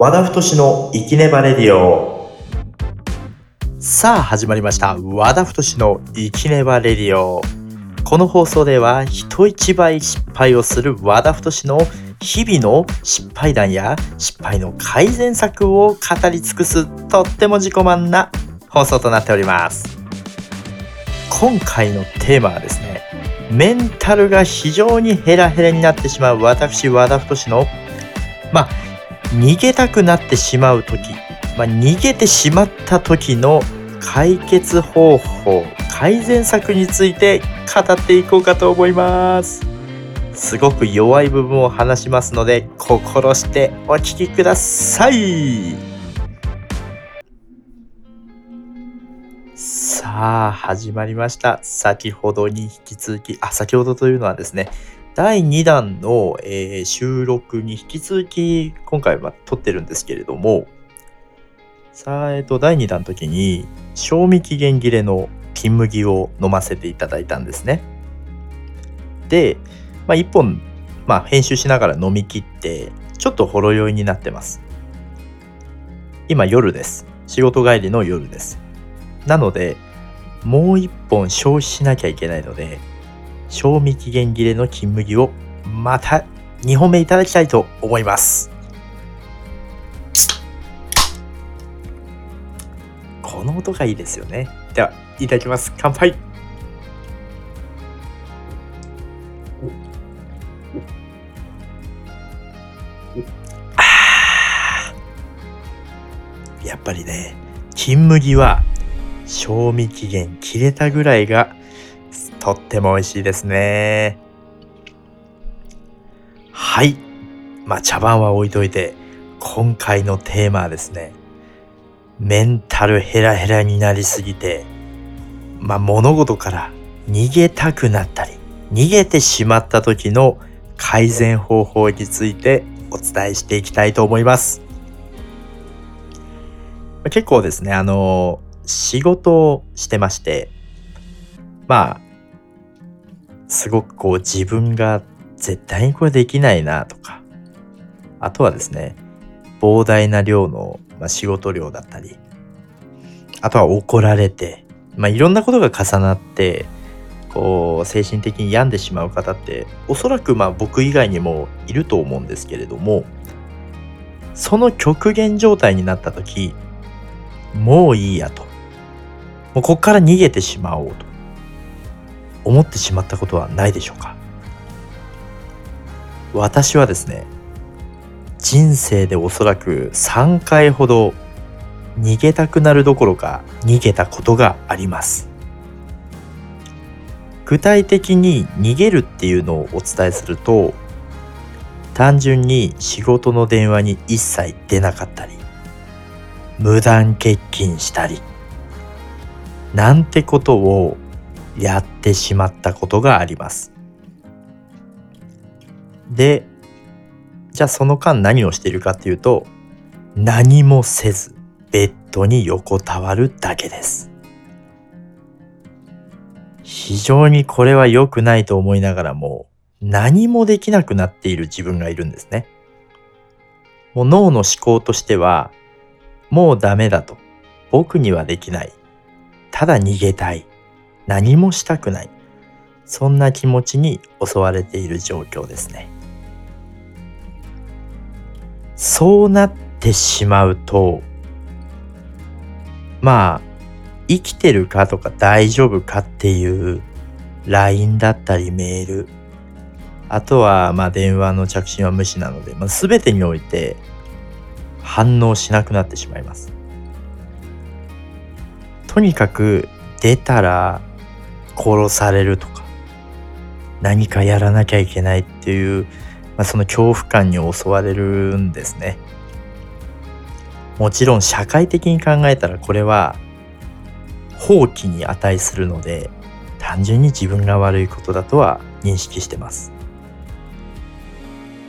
和田太の生きねばレディオ。さあ始まりました。和田太の生きねばレディオ。この放送では人一倍失敗をする和田太の日々の失敗談や失敗の改善策を語り尽くすとっても自己満な放送となっております。今回のテーマはですねメンタルが非常にヘラヘラになってしまう私和田太のまあ逃げたくなってしまう時、まあ、逃げてしまった時の解決方法改善策について語っていこうかと思います。すごく弱い部分を話しますので心してお聞きください。さあ始まりました。先ほどに引き続きあ先ほどというのはですね第2弾の、えー、収録に引き続き今回は撮ってるんですけれどもさあ、えっ、と、第2弾の時に賞味期限切れの金麦を飲ませていただいたんですね。で、まあ、1本、まあ、編集しながら飲み切ってちょっとほろ酔いになってます。今夜です。仕事帰りの夜です。なので、もう1本消費しなきゃいけないので、賞味期限切れの金麦をまた2本目いただきたいと思います。この音がいいですよね。では、いただきます。乾杯やっぱりね、金麦は賞味期限切れたぐらいがとっても美味しいですね。はい。まあ茶番は置いといて、今回のテーマはですね、メンタルヘラヘラになりすぎて、まあ物事から逃げたくなったり、逃げてしまった時の改善方法についてお伝えしていきたいと思います。結構ですね、あの、仕事をしてまして、まあ、すごくこう自分が絶対にこれできないなとか、あとはですね、膨大な量の、ま、仕事量だったり、あとは怒られて、まあ、いろんなことが重なって、こう精神的に病んでしまう方っておそらくまあ僕以外にもいると思うんですけれどもその極限状態になった時もういいやと。もうこっから逃げてしまおうと。思ってしまったことはないでしょうか？私はですね人生でおそらく3回ほど逃げたくなるどころか逃げたことがあります。具体的に逃げるっていうのをお伝えすると単純に仕事の電話に一切出なかったり無断欠勤したりなんてことをやってしまったことがあります。で、じゃあその間何をしているかっていうと、何もせずベッドに横たわるだけです。非常にこれは良くないと思いながらも何もできなくなっている自分がいるんですね。もう脳の思考としてはもうダメだと僕にはできないただ逃げたい何もしたくない。そんな気持ちに襲われている状況ですね。そうなってしまうとまあ生きてるかとか大丈夫かっていう LINE だったりメールあとはまあ電話の着信は無視なので、まあ、全てにおいて反応しなくなってしまいます。とにかく出たら殺されるとか何かやらなきゃいけないっていう、まあ、その恐怖感に襲われるんですね。もちろん社会的に考えたらこれは放棄に値するので単純に自分が悪いことだとは認識してます。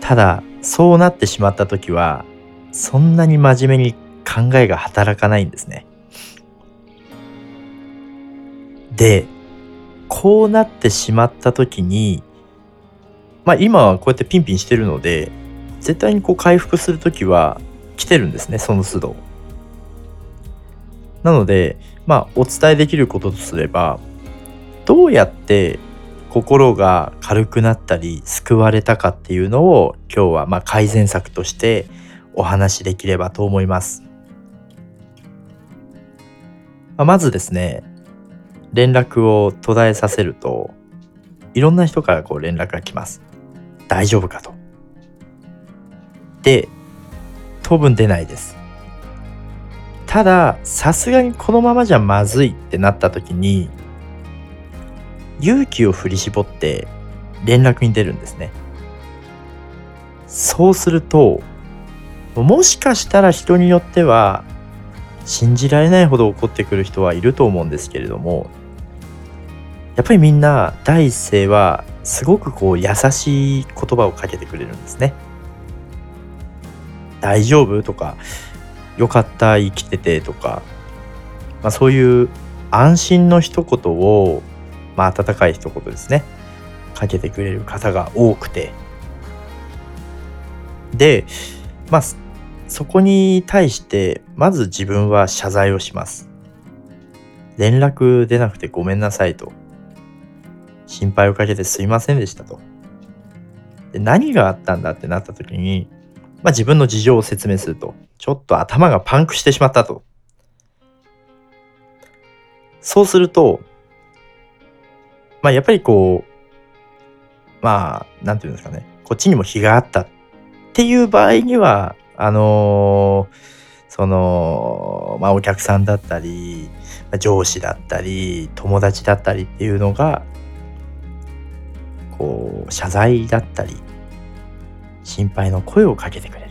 ただそうなってしまった時はそんなに真面目に考えが働かないんですね。でこうなってしまった時にまあ今はこうやってピンピンしてるので絶対にこう回復する時は来てるんですねその都度なのでまあお伝えできることとすればどうやって心が軽くなったり救われたかっていうのを今日はまあ改善策としてお話しできればと思います。ままずですね連絡を途絶えさせるといろんな人からこう連絡が来ます。大丈夫かと。で当分出ないです。たださすがにこのままじゃまずいってなった時に勇気を振り絞って連絡に出るんですね。そうするともしかしたら人によっては信じられないほど怒ってくる人はいると思うんですけれどもやっぱりみんな第一声はすごくこう優しい言葉をかけてくれるんですね。大丈夫？とかよかった生きててとか、まあ、そういう安心の一言を、まあ、温かい一言ですね。かけてくれる方が多くて。でまあそこに対してまず自分は謝罪をします。連絡出なくてごめんなさいと。心配をかけてすいませんでしたと。で何があったんだってなった時にまあ、自分の事情を説明すると、ちょっと頭がパンクしてしまったと。そうすると、まあ、やっぱりこう、まあ、なんていうんですかね、こっちにも非があったっていう場合には、あのー、その、まあ、お客さんだったり、上司だったり、友達だったりっていうのが、こう、謝罪だったり、心配の声をかけてくれる。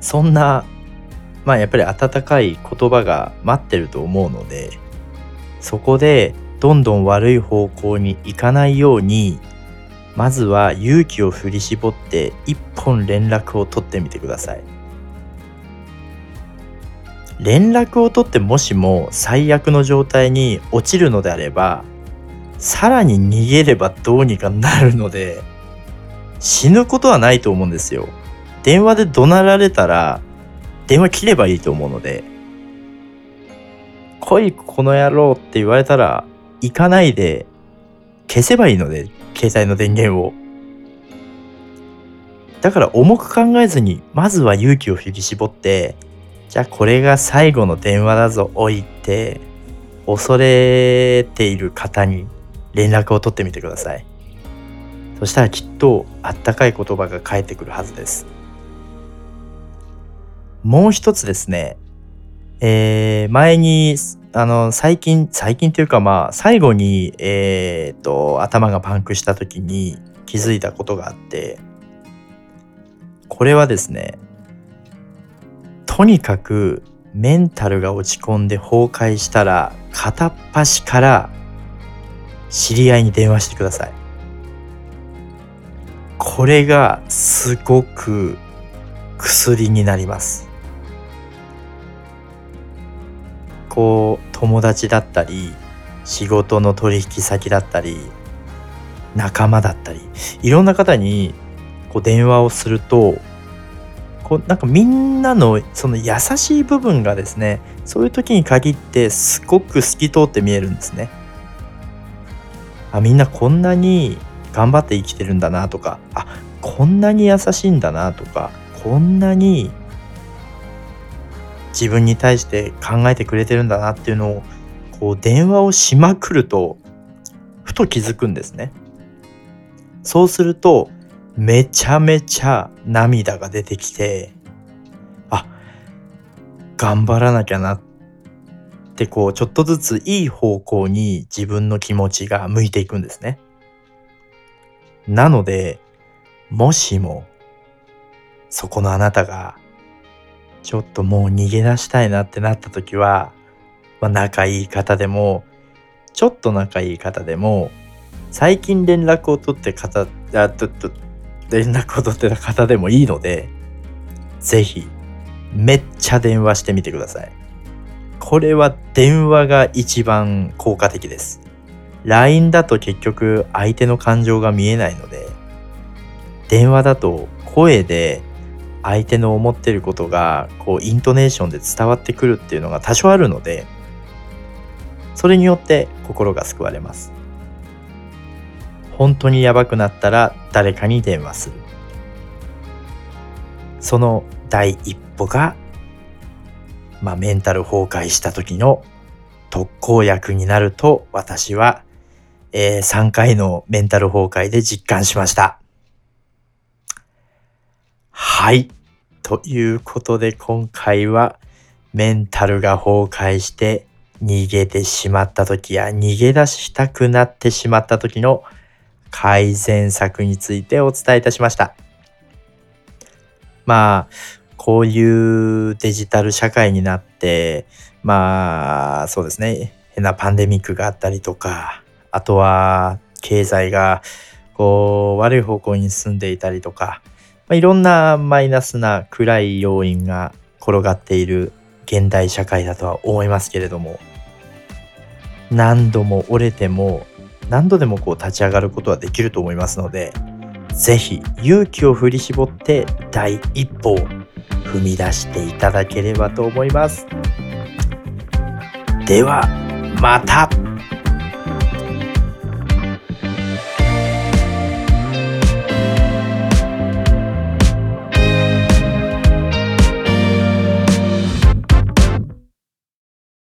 そんなまあやっぱり温かい言葉が待ってると思うのでそこでどんどん悪い方向に行かないようにまずは勇気を振り絞って一本連絡を取ってみてください。連絡を取ってもしも最悪の状態に落ちるのであればさらに逃げればどうにかなるので、死ぬことはないと思うんですよ。電話で怒鳴られたら、電話切ればいいと思うので、来いこの野郎って言われたら、行かないで消せばいいので、携帯の電源を。だから重く考えずに、まずは勇気を振り絞って、じゃあこれが最後の電話だぞ、置いって、恐れている方に連絡を取ってみてください。そしたらきっとあったかい言葉が返ってくるはずです。もう一つですね。えー、前にあの最近最近というかまあ最後にえー、っと頭がパンクした時に気づいたことがあってこれはですねとにかくメンタルが落ち込んで崩壊したら片っ端から知り合いに電話してください。これがすごく薬になります。こう友達だったり仕事の取引先だったり仲間だったりいろんな方にこう電話をするとこうなんかみんなのその優しい部分がですねそういう時に限ってすごく透き通って見えるんですね。あみんなこんなに頑張って生きてるんだなとかあこんなに優しいんだなとかこんなに自分に対して考えてくれてるんだなっていうのをこう電話をしまくるとふと気づくんですね。そうするとめちゃめちゃ涙が出てきてあ頑張らなきゃなっってこうちょっとずついい方向に自分の気持ちが向いていくんですね。なのでもしもそこのあなたがちょっともう逃げ出したいなってなった時は、まあ、仲いい方でもちょっと仲いい方でも最近連絡を取って方あとと連絡を取ってた方でもいいのでぜひめっちゃ電話してみてください。これは電話が一番効果的です。LINE だと結局相手の感情が見えないので、電話だと声で相手の思ってることがこうイントネーションで伝わってくるっていうのが多少あるのでそれによって心が救われます本当にやばくなったら誰かに電話するその第一歩が、まあ、メンタル崩壊した時の特効薬になると私は、えー、3回のメンタル崩壊で実感しました。はい。ということで今回はメンタルが崩壊して逃げてしまった時や逃げ出したくなってしまった時の改善策についてお伝えいたしました。まあ、こういうデジタル社会になって、まあ、そうですね、変なパンデミックがあったりとか、あとは経済がこう悪い方向に進んでいたりとか、まあ、いろんなマイナスな暗い要因が転がっている現代社会だとは思いますけれども何度も折れても何度でもこう立ち上がることはできると思いますので是非勇気を振り絞って第一歩を踏み出していただければと思います。ではまた